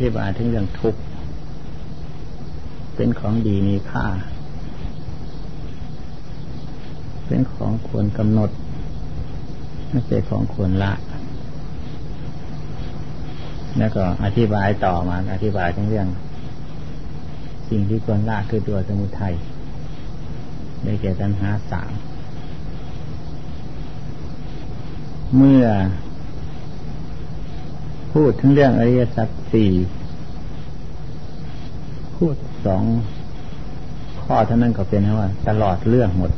ธิบายถึงเรื่องทุกข์ เป็นของดีมีค่า เป็นของควรกำหนด ไม่ใช่ของควรละ แล้วก็อธิบายต่อมา อธิบายทั้งเรื่อง สิ่งที่ควรละคือตัวสมุทัยได้แก่ตัณหาสามเมื่อ พูดถึงเรื่องอริยสัจสี่พูดสองข้อเท่านั้นก็เป็นว่า ตลอดเรื่องหมด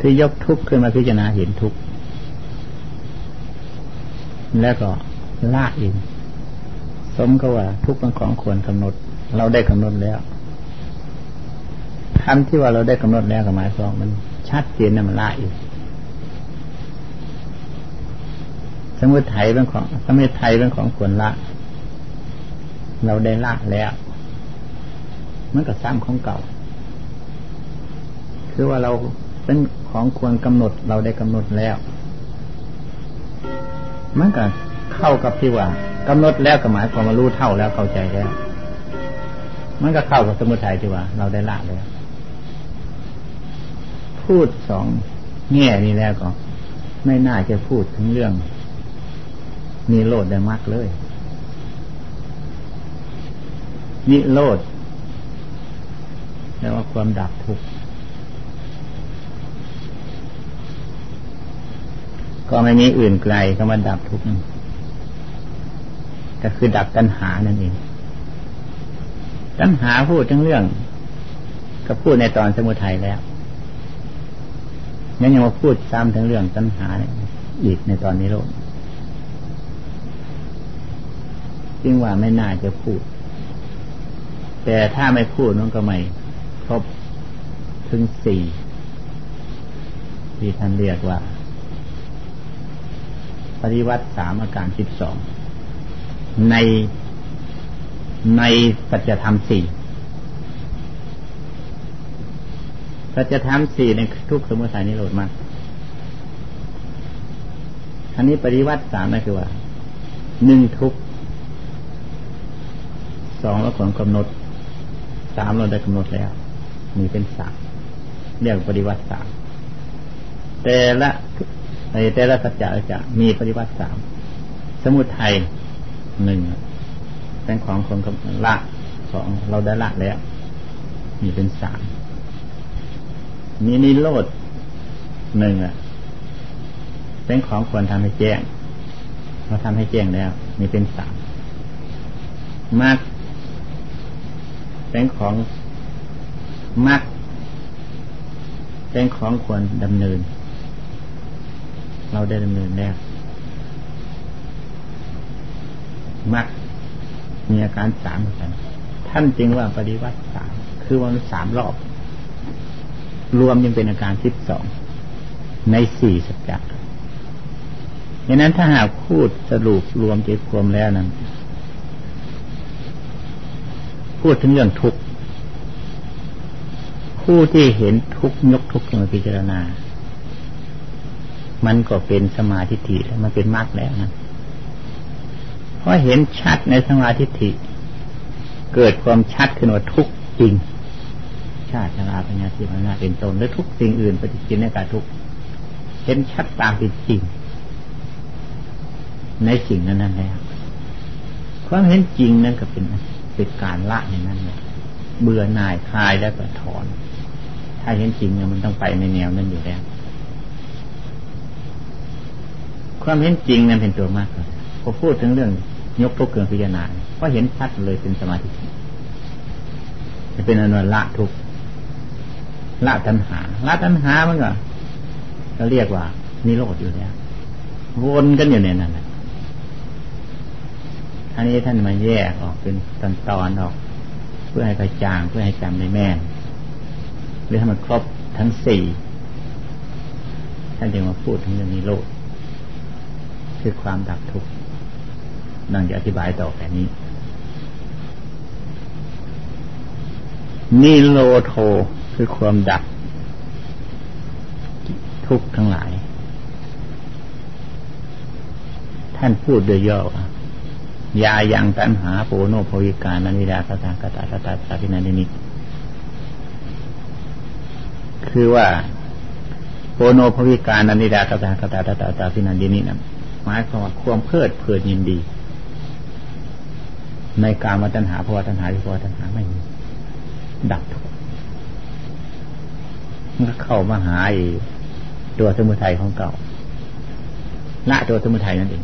คือยกทุกข์ขึ้นมาพิจารณาเห็นทุกข์แล้วก็ละเองสมก็ว่า ทุกข์เป็นของควรกำหนด เราได้กำหนดแล้วคำที่ว่าเราได้กำหนดแล้วกับหมายความมันชัดเจนนะมันละเอง สมุทัยเป็นของ สมุทัยเป็นของควรละ เราได้ละแล้ว มันก็ซ้ำของเก่า คือว่าเราเป็นของควรกำหนด เราได้กำหนดแล้ว มันก็เข้ากับที่ว่ากำหนดแล้วก็หมายความว่ารู้เท่าแล้วเข้าใจแล้ว มันก็เข้ากับสมุทัยที่ว่า เราได้ละแล้วพูดสองแง่นี้แล้วก็ ไม่น่าจะพูดถึงเรื่อง มีโลดได้มากเลย นิโรธแปลว่าความดับทุกข์ก็ไม่มีอื่นไกลก็มาดับทุกข์ก็คือดับตัณหานั่นเอง ตัณหาพูดทั้งเรื่อง ก็พูดในตอนสมุทัยแล้วยังยังมาพูดซ้ำทั้งเรื่องตัณหาอีกในตอนนี้โลก จึงว่าไม่น่าจะพูด แต่ถ้าไม่พูดนั่นก็ไม่ครบถึงสี่ที่ท่านเรียกว่า ปฏิวัติสามอาการสิบสองในในปัจธรรมสี่ปัจจธรรมสี่ในทุกสมุทัยนิโรธมากอันนี้ปฏิวัติสามนั่นคือว่าหนึ่งทุก สองแล้วผลกำหนดสามเราได้กำหนดแล้ว มีเป็นสามเรียกปฏิวัติสามแต่ละในแต่ละสัจจะจะมีปฏิวัติสามสมุทัยหนึ่งเป็นของคนกับละสองเราได้ละแล้ว มีเป็นสามมีนิโรธหนึ่งอะ เป็นของควรทำให้แจ้งเราทำให้แจ้งแล้ว มีเป็นสามมาก เป็นของมักเป็นของควรดำเนิน เราได้ดำเนินแล้วมักมีอาการสามเหมือนกัน ท่านจึงว่าปฏิวัติสามคือวันสามรอบ รวมยังเป็นอาการสิบสองในสี่สัจจะดังนั้นถ้าหากพูดสรุปรวมเจ็บรวมแล้วนั้น พูดถึงเรื่องทุกข์ผู้ที่เห็นทุกข์ยกทุกข์มาพิจารณา มันก็เป็นสมาธิฐิแล้วมันเป็นมรรคแล้วนะเพราะเห็นชัดในสมาธิฐิเกิดความชัดขึ้นว่าทุกข์จริง ชาติชราปัญญาสิมันนาเป็นตนและทุกสิ่งอื่นปฏิจินในการทุกข์เห็นชัดตามเป็นจริง ในสิ่งนั้นนั่นแล้วความเห็นจริงนั่นก็เป็น็นการละอย่างนั้นเลยเบื่อหน่ายคลายแล้วก็ถอน ถ้าเห็นจริงเนี่ยมันต้องไปในแนวนั้นอยู่แล้ว ความเห็นจริงนั้นเป็นตัวมากเลยพอพูดถึงเรื่องยกทุกเกินพิจารณาก็เห็นชัดเลยเป็นสมาธิจะเป็นอนุละทุกละตัณหา ละตัณหามันก็เราเรียกว่านิโรธอยู่แล้ววนกันอยู่ในนั้นแหละ อันนี้ท่านมาแยกออกเป็นตอนตอนออก เพื่อให้กระจ่างเพื่อให้จำในแม่นหรือให้มันครบทั้งสี่ท่านจึงมาพูดถึงเรื่องนี้โลกคือความดับทุกข์ดังจะอธิบายต่อแบบนี้ นิโรโทคือความดับทุกข์ทั้งหลาย ท่านพูดโดยย่อ ยายังตัณหาโปโนภวิการนันิดาสตากตาสตาสาพินันินิคือว่าโปโนภวิการนันิดากตากตาตาตาพินันดินินั้นหมายความว่าความเพลิดเพลินยินดี ในการมาตัณหาภาวะตัณหาวิภาวะตัณหาไม่มีดับทุกมันก็เข้ามาหาตัวสมุทัยของเก่าละตัวสมุทัยนั่นเอง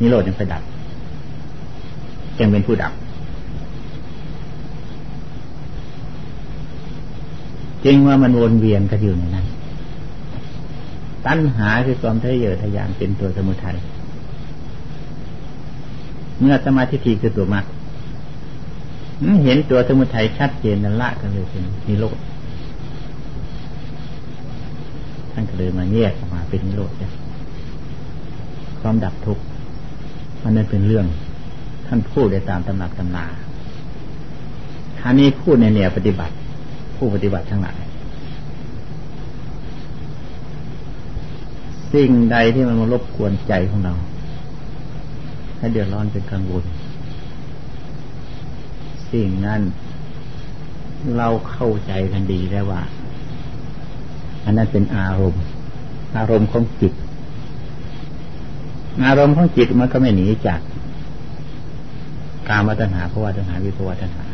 นิโรธยังไปดับ จึงเป็นผู้ดับ จริงว่ามันวนเวียนกันอยู่ในนั้น ตัณหาคือความทะเยอทะยานเป็นตัวสมุทัยเมื่อสมาธิทีคือตัวมรรคเห็นตัวสมุทัยชัดเจนนั่นละกันเลยเป็นนิโรธท่านก็เลยมาแยกออกมาเป็นนิโรธความดับทุกข์มันนั่นเป็นเรื่อง ท่านพูดได้ตามตำหนักตำนาท่านี้พูดในแนวปฏิบัติ ผู้ปฏิบัติทั้งหลายสิ่งใดที่มันมารบกวนใจของเรา ให้เดือดร้อนเป็นกังวลสิ่งนั้นเราเข้าใจกันดีแล้วว่า อันนั้นเป็นอารมณ์ อารมณ์ของจิต อารมณ์ของจิตมันก็ไม่หนีจาก การมาตัญหาภาวะตัญหาวิภาวะตัญหา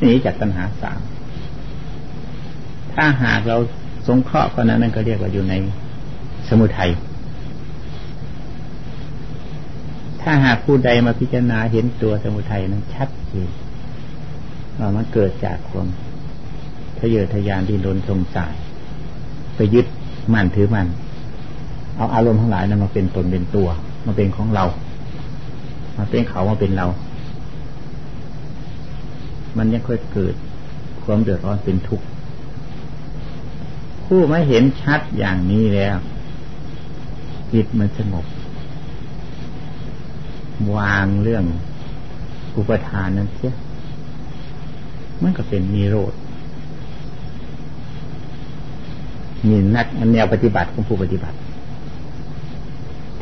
หนีจากตัญหาสามถ้าหากเราสงเคราะห์คนนั้นนั่นก็เรียกว่าอยู่ในสมุทัยถ้าหากผู้ใดมาพิจารณาเห็นตัวสมุทัยนั้นชัดเจนว่ามันเกิดจากความทะเยอทะยานดินรนสงสายไปยึดมั่นถือมั่นเอาอารมณ์ทั้งหลายนั้นมาเป็นตนเป็นตัว มาเป็นของเรา มาเป็นเขามาเป็นเรา มันยังค่อยเกิดความเดือดร้อนเป็นทุกข์ ผู้ไม่เห็นชัดอย่างนี้แล้ว จิตมันสงบ วางเรื่องอุปทานนั้นเสียมันก็เป็นนิโรธนี่นักแนวปฏิบัติของผู้ปฏิบัติ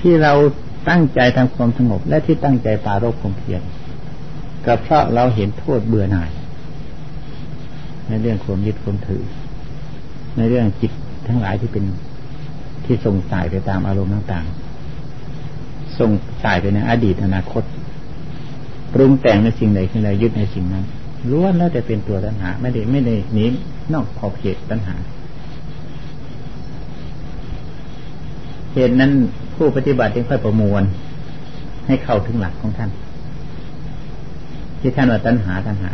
ที่เราตั้งใจทำความสงบและที่ตั้งใจปาโรคความเพียร ก็เพราะเราเห็นโทษเบื่อหน่าย ในเรื่องความยึดความถือ ในเรื่องจิตทั้งหลายที่เป็นที่ส่งสายไปตามอารมณ์ต่างๆ ส่งสายไปในอดีตอนาคต ปรุงแต่งในสิ่งใดสิ่งใดยึดในสิ่งนั้นล้วนแล้วแต่เป็นตัวตัณหา ไม่ได้ไม่ได้หนีนอกขอบเขตตัณหา เหตุนั้นผู้ปฏิบัติจึงค่อยประมวล ให้เข้าถึงหลักของท่าน ที่ท่านว่าตัณหาตัณหา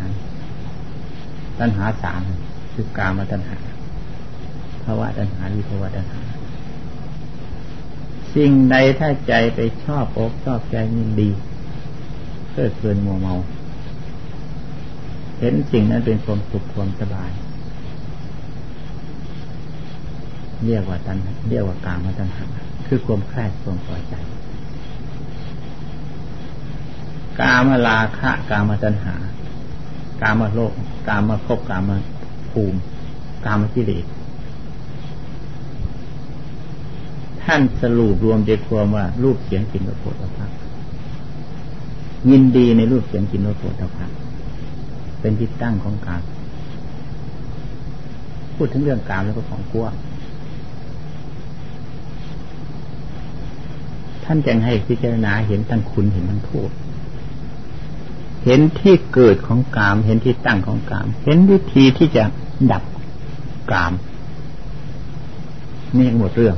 ตัณหาสามคือกามาตัณหาภาวะตัณหาวิภาวะตัณหา สิ่งใดถ้าใจไปชอบอกชอบใจยินดีเพื่อเพลินมัวเมา เห็นสิ่งนั้นเป็นความสุขความสบาย เรียกว่าตัณเรียกว่ากามาตัณหา คือความใคร่ความพอใจ กามลาคะกามตัณหา กามโลก กามภพกามภูมิ กามกิเลสท่านสรุปรวมใจความว่ารูปเสียงกลิ่นรสโผฏฐัพยินดีในรูปเสียงกลิ่นรสโผฏฐัพเป็นที่ตั้งของการพูดถึงเรื่องการแล้วก็ของกลัวท่านจึงให้พิจารณาเห็นทั้งคุณเห็นทั้งโทษ เห็นที่เกิดของกาม เห็นที่ตั้งของกาม เห็นวิธีที่จะดับกาม นี่หมดเรื่อง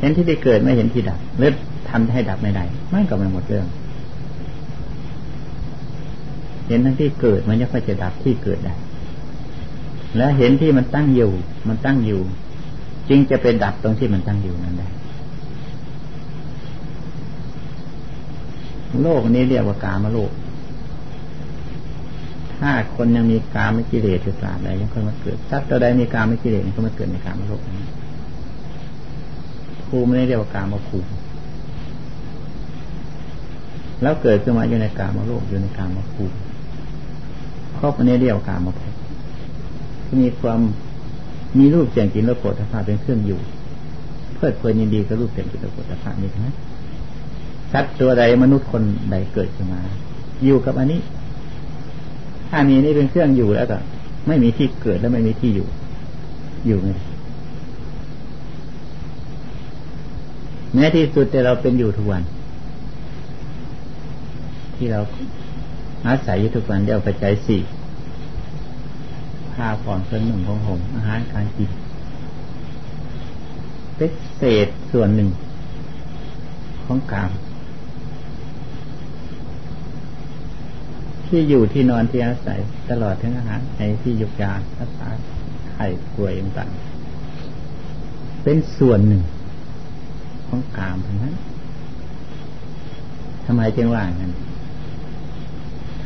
เห็นที่ได้เกิดไม่เห็นที่ดับเลือทำให้ดับไม่ได้ไม่ก็ไม่หมดเรื่อง เห็นทั้งที่เกิดมันจะค่อยจะดับที่เกิดได้ และเห็นที่มันตั้งอยู่ มันตั้งอยู่ จึงจะเป็นดับตรงที่มันตั้งอยู่นั้นได้โลกนี้เรียกว่ากามโลก ถ้าคนยังมีกามไม่กิเลสอยู่ตราบใดยังค่อยมาเกิดสัตว์ตัวใดมีกามไม่กิเลสก็มาเกิดในกามโลกนี้ภูมิไม่ได้เรียกว่ากามภูมิแล้วเกิดขึ้นมาอยู่ในกามโลกอยู่ในกามภูมิครอบนี้เรียกว่ากามภพมีความมีรูปเสียงกลิ่นรสโผฏฐัพพะเป็นเครื่องอยู่ เพื่อเพลินยินดีกับรูปเสียงกลิ่นรสโผฏฐัพพะนี่ทั้งนั้นสัตว์ตัวใดมนุษย์คนใดเกิดขึ้นมา อยู่กับอันนี้ ถ้ามีนี่เป็นเครื่องอยู่แล้วก็ไม่มีที่เกิดและไม่มีที่อยู่ อยู่ไงแม้ที่สุดแต่เราเป็นอยู่ทุกวัน ที่เราอาศัยอยู่ทุกวันเดียวปัจจัยสี่ผ้าผ่อนเครื่องหนึ่งของผมอาหารการกินเป็นเศษส่วนหนึ่งของกาม ที่อยู่ที่นอนที่อาศัยตลอดทั้งอาหารในที่ยุกยารักษาไข้ป่วยต่างเป็นส่วนหนึ่ง ของกามทั้งนั้นทำไมจึงว่างั้น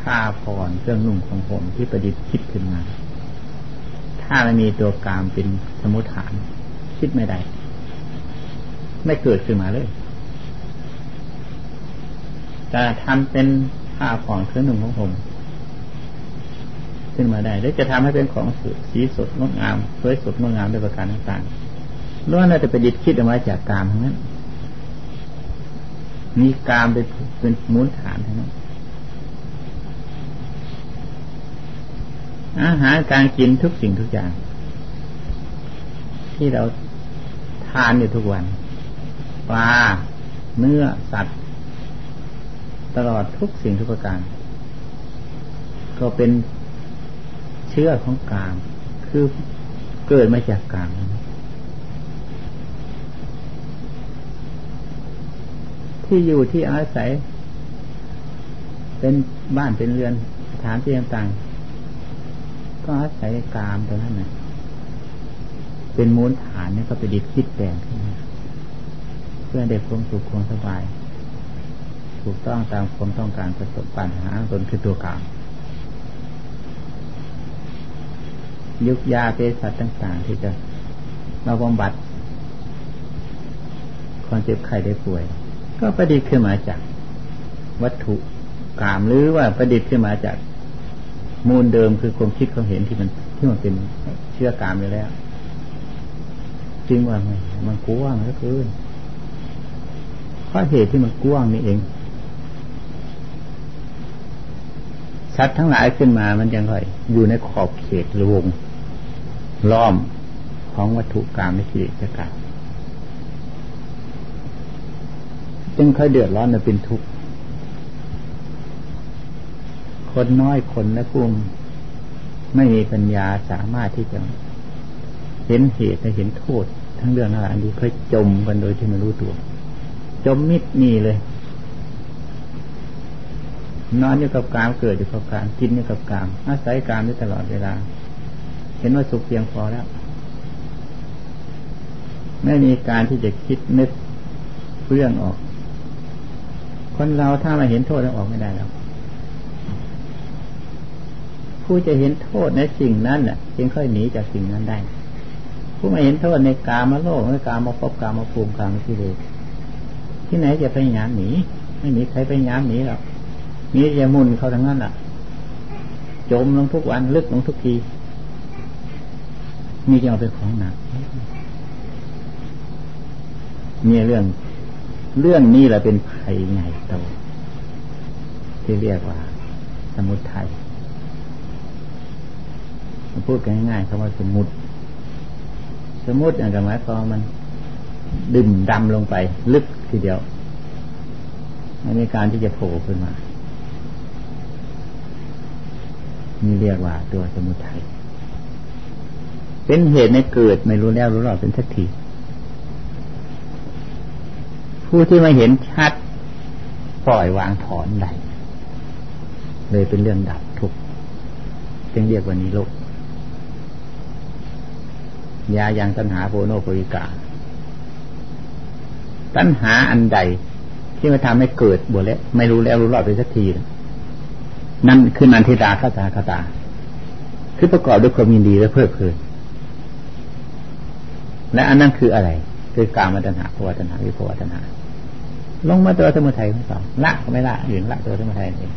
ถ้าผ่อนเครื่องนุ่งของผมที่ประดิษฐ์คิดขึ้นมา ถ้าไม่มีตัวกามเป็นสมุทฐาน คิดไม่ได้ ไม่เกิดขึ้นมาเลยจะทำเป็น ผ้าผ่อนเครื่องนุ่งของผมขึ้นมาได้แล้วจะทำให้เป็นของสีสดงดงามสวยสดงดงามด้วยประการต่างๆล้วนแล้วจะไปยึดคิดออกมาจากกามทั้งนั้นมีกามเป็นเป็นมูลฐานทั้งนั้นอาหารการกินทุกสิ่งทุกอย่าง ที่เราทานอยู่ทุกวันปลาเนื้อสัตว์ ตลอดทุกสิ่งทุกประการ ก็เป็นเชื้อของกาม คือเกิดมาจากกามที่อยู่ที่อาศัย เป็นบ้านเป็นเรือนสถานที่ต่างก็อาศัยกามตัวนั้นนะเป็นมูลฐานนี่ก็ไปดิดคิดแปลงเพื่อเด็กความสุขความสบาย ถูกต้องตามความต้องการประสบปัญหาตนคือตัวกลามยุกยาเภสัชต่างๆ ที่จะมาบำบัดความเจ็บไข้ได้ป่วย ก็ประดิษฐ์ขึ้นมาจาก วัตถุกามหรือว่าประดิษฐ์ขึ้นมาจากมูลเดิมคือความคิดเขาเห็นที่มันที่มันเป็นเชื่อกามอยู่แล้วจริงว่ามันมันกว้างเหลือเกินเพราะเหตุที่มันกว้างนี่เอง ชัดทั้งหลายขึ้นมามันยังไงอยู่ในขอบเขตหรือวงล้อมของวัตถุกรรมในกิเลสกรรมจึงค่อยเดือดร้อนและเป็นทุกข์คนน้อยคนและพุ่มไม่มีปัญญาสามารถที่จะเห็นเหตุและเห็นโทษ ทั้งเรื่องอะไรนี้เคยจมกันโดยที่ไม่รู้ตัว จมมิดนี่เลย นอนอยู่กับกามเกิดอยู่กับกามกินอยู่กับกาม อาศัยกามได้ตลอดเวลา เห็นว่าสุขเพียงพอแล้วไม่มีการที่จะคิดนึกเรื่องออก คนเราถ้ามาเห็นโทษแล้วออกไม่ได้แล้วผู้จะเห็นโทษในสิ่งนั้นน่ะ จึงค่อยหนีจากสิ่งนั้นได้ ผู้ไม่เห็นโทษในกามาโลกในกามาพบกามาภูมิกามาที่เลยที่ไหนจะพยายามหนีไม่มีใครพยายามหนีหรอก มีจะมุนเขาทั้งนั้นอะ จมลงทุกวันลึกลงทุกทีมีจะเอาเป็นของหนักมีเรื่อง เรื่องนี้แหละเป็นภัยใหญ่โตที่เรียกว่า สมุทัยพูดกันง่ายๆคำว่าสมุดสมุดอย่างกับหมายความมันดื่มดำลงไป ลึกทีเดียวไม่มีการที่จะโผล่ขึ้นมา นี่เรียกว่าตัวสมุทัยเป็นเหตุในเกิดไม่รู้แล้วรู้รอดเป็นทักทีผู้ที่มาเห็นชัดปล่อยวางถอนได้เลยเป็นเรื่องดับทุกจึงเรียกว่านี้โลกยายังตัณหาโพโนโพวิกาตัณหาอันใดที่มาทำให้เกิดบวแล้วไม่รู้แล้วรู้รอดไปสักทีนั่ นั่นคือนันทิตาคาตาคาตา คือประกอบด้วยความยินดีและเพลิดเพลินและอันนั้นคืออะไร คือการมาตัณหาภวตัณหาวิภวตัณหาลงมาตัวสมุทัยของสองละก็ไม่ละอยู่ละตัวสมุทัยเอง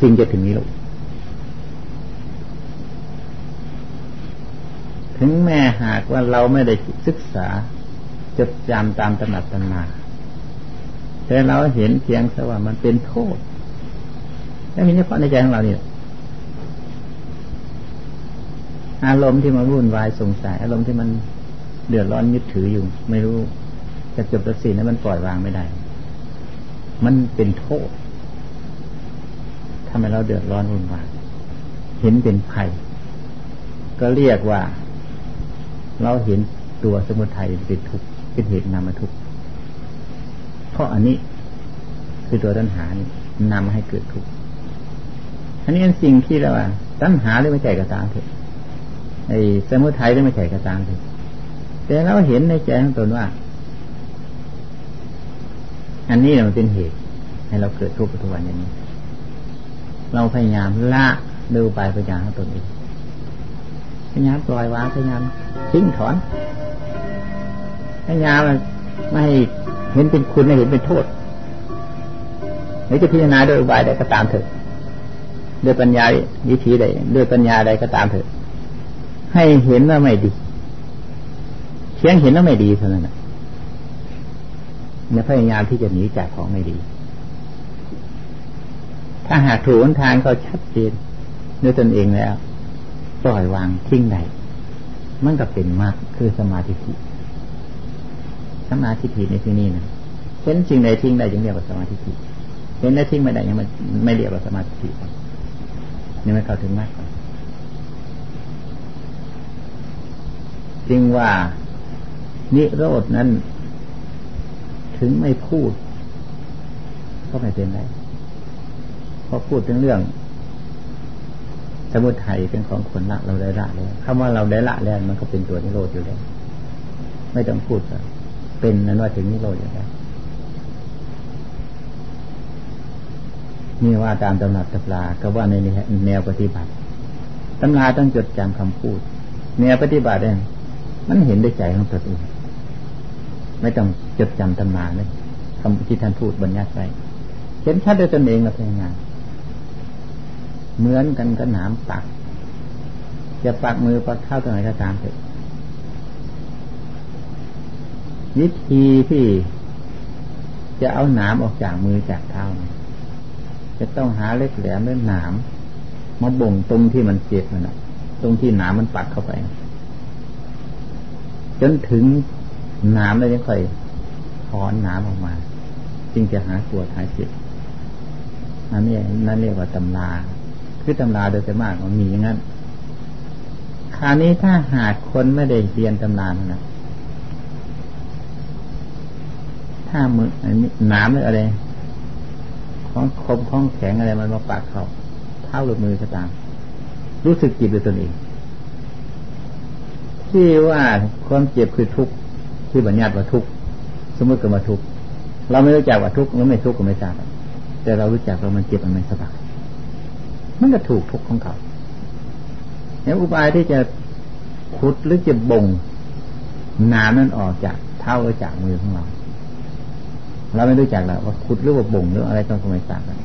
จึงจะถึงนี้ลูกถึงแม้หากว่าเราไม่ได้ศึกษาจดจำตามตำหนักตำนาแต่เราเห็นเพียงแต่ว่ามันเป็นโทษ แล้วเห็นเฉพาะในใจของเราเนี่ยอารมณ์ที่มันวุ่นวายสงสัย อารมณ์ที่มันเดือดร้อนยึดถืออยู่ ไม่รู้จะจบจะสิ้นแล้วมันปล่อยวางไม่ได้ มันเป็นโทษทำให้เราเดือดร้อนวุ่นวายเห็นเป็นภัย ก็เรียกว่า เราเห็นตัวสมุทัยเป็นทุกข์เป็นเหตุนำมาทุกข์เพราะอันนี้คือตัวตัณหานี่นำมาให้เกิดทุกข์ อันนี้เป็นสิ่งที่เราว่าตัณหาหรือไม่ใช่ก็ตามเถอะไอ้สมุทัยหรือไม่ใช่ก็ตามเถอะแต่เราเห็นในใจของตนว่า อันนี้มันเป็นเหตุ ให้เราเกิดทุกข์ทุกวันอย่างนี้ เราพยายามละดูไปพยายามของตนเองพยายามปล่อยวางพยายามทิ้งถอนพยายามไม่ให้เห็นเป็นคุณไม่เห็นเป็นโทษหรือจะพิจารณาโดยอุบายใดก็ตามเถอะ ด้วยปัญญาวิธีใดด้วยปัญญาใดก็ตามเถอะ ให้เห็นว่าไม่ดีเพียงเห็นว่าไม่ดีเท่านั้นเนี่ยพยายามที่จะหนีจากของไม่ดี ถ้าหากถูกทางเขาชัดเจนด้วยตนเองแล้วปล่อยวางทิ้งใดมันก็เป็นมากคือสมาธิสมาธิในที่นี้นะเห็นสิ่งใดทิ้งได้จึงเรียกว่าสมาธิเห็นได้ทิ้งไม่ได้ยังไม่ไม่เรียกว่าสมาธิ นี่ไม่เข้าถึงมากกว่าจึงว่านิโรดนั้น ถึงไม่พูด ก็ไม่เป็นไรเพราะพูดถึงเรื่อง สมุทัยเป็นของคนละเราได้ละแล้วคำว่าเราได้ละแล้วมันก็เป็นตัวนิโรธอยู่แล้ว ไม่ต้องพูดเป็นนั้นว่าถึงนิโรธอยู่แล้ว นี่ว่าตามตำนักตำราก็ว่าในแนวปฏิบัติตำราต้องจดจำคำพูด แนวปฏิบัติเองมันเห็นได้ใจของตัวเองไม่ต้องจดจำตำราเลยคำที่ท่านพูดบรรยายไปเห็นชัดด้วยตนเองเราพยายามเหมือนกันก็หนามปัก จะปักมือปักเท้าตรงไหนก็ตามเถอะวิธีที่จะเอาหนามออกจากมือจากเท้า จะต้องหาเล็กแหลมเล่นหนามมาบ่งตรงที่มันเจ็บนั่นแหะตรงที่หนามมันปักเข้าไป จนถึงหนามแล้วยังค่อยถอนหนามออกมา จึงจะหาปวหายเจ็บนั่นนี่นั่นเรียกว่าตำรา คือตำราโดยมากมันมีอย่างนั้นคราวนี้ถ้าหากคนไม่ได้เรียนตำรานะถ้ามือหนามหรืออะไร ของคมของแข็งอะไรมันมาปากเขาเท้าหรือมือก็ตาม รู้สึกจิตด้วยตนเองที่ว่าความเจ็บคือทุกข์ที่บัญญัติว่าทุกข์สมมติก็มาทุกข์เราไม่รู้จักว่าทุกข์หรือไม่ทุกข์ก็ไม่ทราบแต่เรารู้จักว่ามันเจ็บมันไม่สบายมันก็ถูกทุกข์ของเขาแล้วอุบายที่จะขุดหรือจะบ่งน้ำนั้นออกจากเท้าหรือจากมือของเรา เราไม่รู้จักหรอกว่าขุดหรือว่าบ่งหรืออะไรต้องสมัยต่างกัน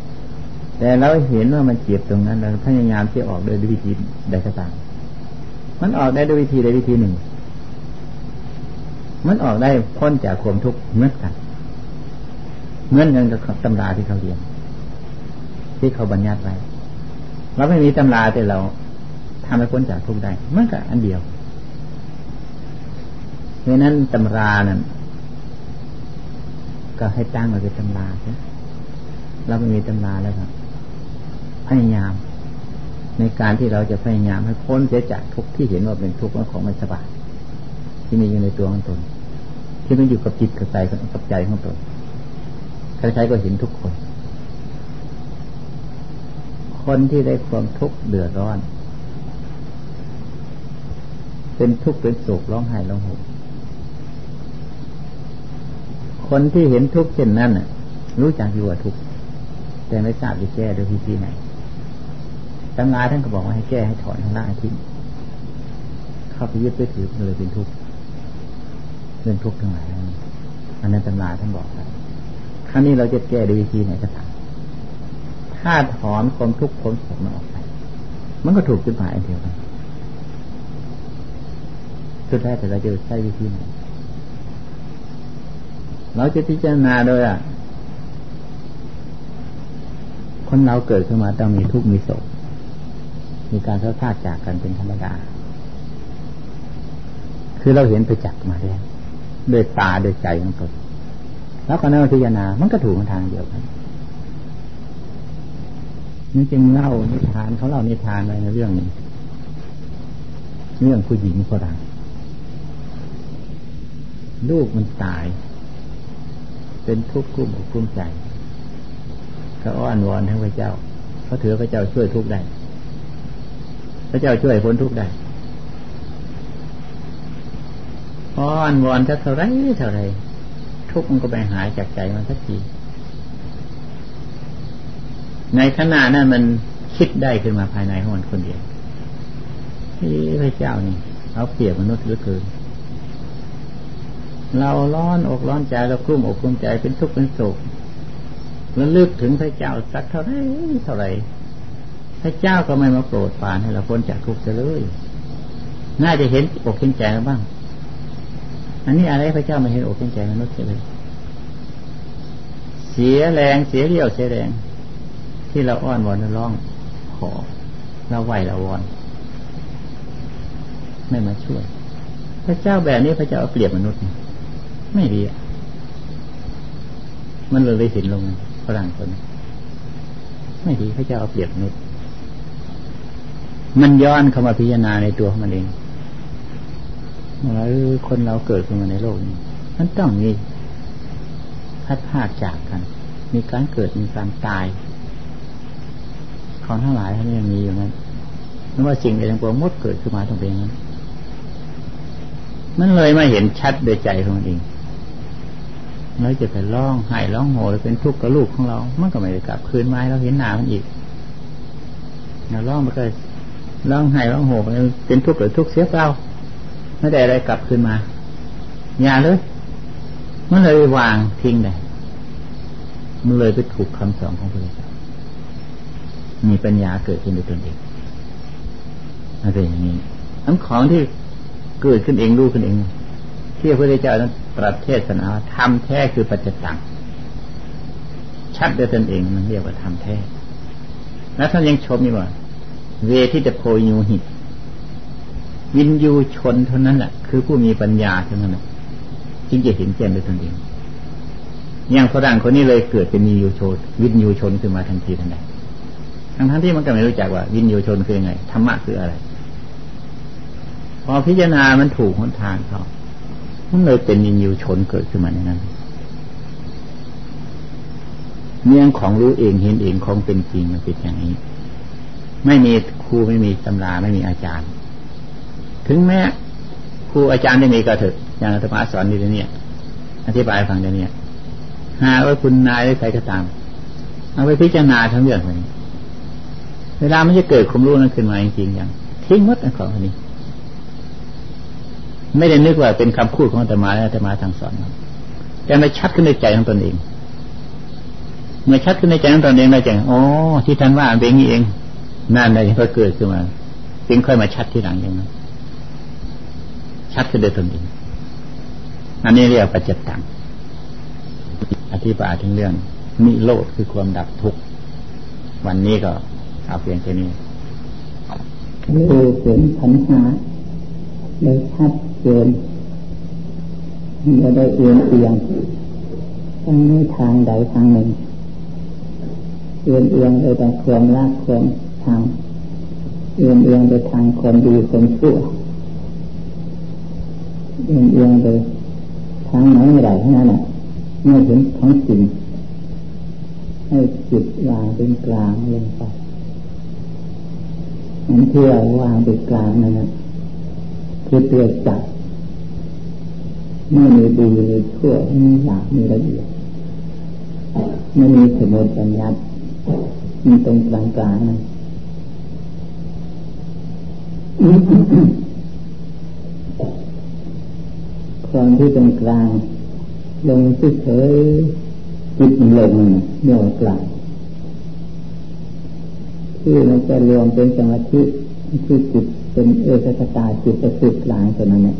แต่เราเห็นว่ามันเจ็บตรงนั้นเราพยายามที่ออกโดยวิธีใดก็ตามมันออกได้ด้วยวิธีใดวิธีหนึ่ง มันออกได้พ้นจากความทุกข์เหมือนกัน เหมือนกันกับตำราที่เขาเรียน ที่เขาบัญญัติไว้เราไม่มีตำราแต่เราทำให้พ้นจากทุกข์ได้มันก็อันเดียวเพราะนั้นตำรานั้น ก็ให้ตั้งมาเป็นตำราใช่เราไม่มีตำราแล้วครับพยายาม ในการที่เราจะพยายามให้พ้นเสียจากทุกที่เห็นว่าเป็นทุกข์และของไม่สบายที่มีอยู่ในตัวของตน ที่มันอยู่กับจิตกับใจกับใจของตนใครๆก็เห็นทุกคน คนที่ได้ความทุกข์เดือดร้อน เป็นทุกข์เป็นโศกร้องไห้ร้องห่ม คนที่เห็นทุกข์เช่นนั้นรู้จักอยู่ว่าทุกข์แต่ไม่ทราบจะแก้โดยวิธีไหนตำราท่านก็บอกว่าให้แก้ให้ถอนทั้งละทิ้งเข้าไปยึดไปถือเลยเป็นทุกข์เรื่องทุกข์ทั้งหลายอันนั้นตำราท่านบอกแล้วครั้งนี้เราจะแก้โดยวิธีไหนก็ตามถ้าถอนความทุกข์พ้นสุขมันออกไป มันก็ถูกจุดหมายอันเดียวกันสุดท้ายแต่เราจะใช้วิธีไหน เราจะพิจารณาโดยอะ คนเราเกิดขึ้นมาต้องมีทุกข์มีโศกมีการทะเลาะจากกันเป็นธรรมดา คือเราเห็นไปจักมาแล้วด้วยตาด้วยใจของตนแล้วก็นั่งพิจารณา มันก็ถูกทางเดียวกันนี่จึงเล่านิทานเขาเล่านิทานอะไรในเรื่องนี้เรื่องผู้หญิงฝรั่งลูกมันตาย เป็นทุกข์กุ้มอกกุ้มใจก็อ้อนวอนทั้งพระเจ้าเขาถือพระเจ้าช่วยทุกข์ได้ พระเจ้าช่วยพ้นทุกข์ได้อ้อนวอนจะเท่าไรเท่าไรทุกข์มันก็ไปหายจากใจมันสักทีในขณะนั้นมันคิดได้ขึ้นมาภายในของมันคนเดียวที่พระเจ้านี่เอาเปรียบมนุษย์เหลือเกิน เราร้อนอกร้อนใจเรากลุ้มอกกลุ้มใจเป็นทุกข์เป็นโศกแล้วลึกถึงพระเจ้าสักเท่าไรเท่าไรพระเจ้าก็ไม่มาโปรดปานให้เราพ้นจากทุกข์เลย น่าจะเห็นอกเห็นใจบ้าง อันนี้อะไรพระเจ้าไม่เห็นอกเห็นใจมนุษย์เลย เสียแรงเสียเรี่ยวเสียแรง ที่เราอ้อนวอนร้องขอเราไหวเราวอน ไม่มาช่วย พระเจ้าแบบนี้พระเจ้าเอาเปรียบมนุษย์ ไม่ดีมันเลยไปสินลงฝรั่งคนไม่ดีพระเจ้าเอาเปรียบมนุษย์มันย้อนเข้ามาพิจารณาในตัวของมันเองว่าคนเราเกิดขึ้นมาในโลกนี้ มันต้องมีพัดพาดจากกัน มีการเกิดมีการตาย ของทั้งหลายท่านยังมีอยู่นั้นไม่ว่าสิ่งใดทั้งปวงมดเกิดขึ้นมาตรงเป็นนั้น มันเลยมาเห็นชัดโดยใจของมันเอง เราจะไปร้องไห้ร้องโหยเป็นทุกข์กับลูกของเรา มันก็ไม่ได้กลับคืนมาเราเห็นหนามันอีกเราร้องมันก็ร้องไห้ร้องโหยเป็นทุกข์หรือทุกข์เสียเปล่าไม่ได้อะไรกลับคืนมาอย่าเลยมันเลยวางทิ้งได้มันเลยไปถูกคำสอนของพระเจ้ามีปัญญาเกิดขึ้นในตนเองมันเป็นอย่างนี้ทั้งของที่เกิดขึ้นเองรู้ขึ้นเองที่พระพุทธเจ้านั้น ตรัสเทศนาทำแท้คือปัจจตังชัดด้วยตนเองมันเรียกว่าทำแท้ แล้วท่านยังชมอีกว่า เวทิตโพยูหิต วินยูชนเท่านั้นแหละคือผู้มีปัญญาเท่านั้นแหละจึงจะเห็นแจ้งด้วยตนเองอย่างฝรั่งคนนี้เลยเกิดเป็นมียูชน วินยูชนขึ้นมาทันทีทันใดทั้งทั้งที่มันก็ไม่รู้จักว่า วินยูชนคือไงธรรมะคืออะไร พอพิจารณามันถูกหนทางเขา มันเลยเป็นยินยูชนเกิดขึ้นมาในนั้นเนื่องของรู้เองเห็นเองของเป็นจริงมันเป็นอย่างนี้ ไม่มีครูไม่มีตำราไม่มีอาจารย์ ถึงแม้ครูอาจารย์จะมีก็เถอะอย่างธรรมะสอนดีเนี่ย อธิบายฟังเดี๋ยวนี้หาว่าคุณนายหรือใครก็ตาม เอาไปพิจารณาทั้งเรื่องนี้เวลามันจะเกิดความรู้นั้นขึ้นมาจริงๆอย่างทิ้งมดอันของอันนี้ ไม่ได้นึกว่าเป็นคำพูดของอาตมาและอาตมาทางสอนแต่มาชัดขึ้นในใจของตนเอง เมื่อชัดขึ้นในใจของตนเองได้จังอ๋อที่ท่านว่าเป็นอย่างนี้เองนั่นอะไรก็เกิดขึ้นมาจึงค่อยมาชัดที่หลังอย่างนั้นชัดขึ้นโดยตนเองอันนี้เรียกปัจจตังอธิบายถึงเรื่องนิโรธคือความดับทุกข์วันนี้ก็เอาเพียงแค่นี้คือเสียงขันหาเลยชัด เจนไม่ได้เอียงเอียงทั้งนี้ทางใดทางหนึ่งเอียงเอียงไปทางความรักความทางเอียงเอียงไปทางความดีความชั่วเอียงเอียงไปทางไหนไม่ได้ทั้งนั้นอะไม่เห็นของจริงให้จิตวางเป็นกลางลงไปอันที่เราวางเป็นกลางนั่นแหละคือตัวจับ ไม่มีดีเลยชั่วมีหยาบมีละเอียดไม่มีสมุดปัญญามีตรงกลางกลางนะความที่ตรงกลาง ลงเฉยจิตลงเดี่ยวกลางที่มันจะรวมเป็นสมาธิที่จิตเป็นเอกคตาจิตประสุทธิ์กลางตัวนั้นเนี่ย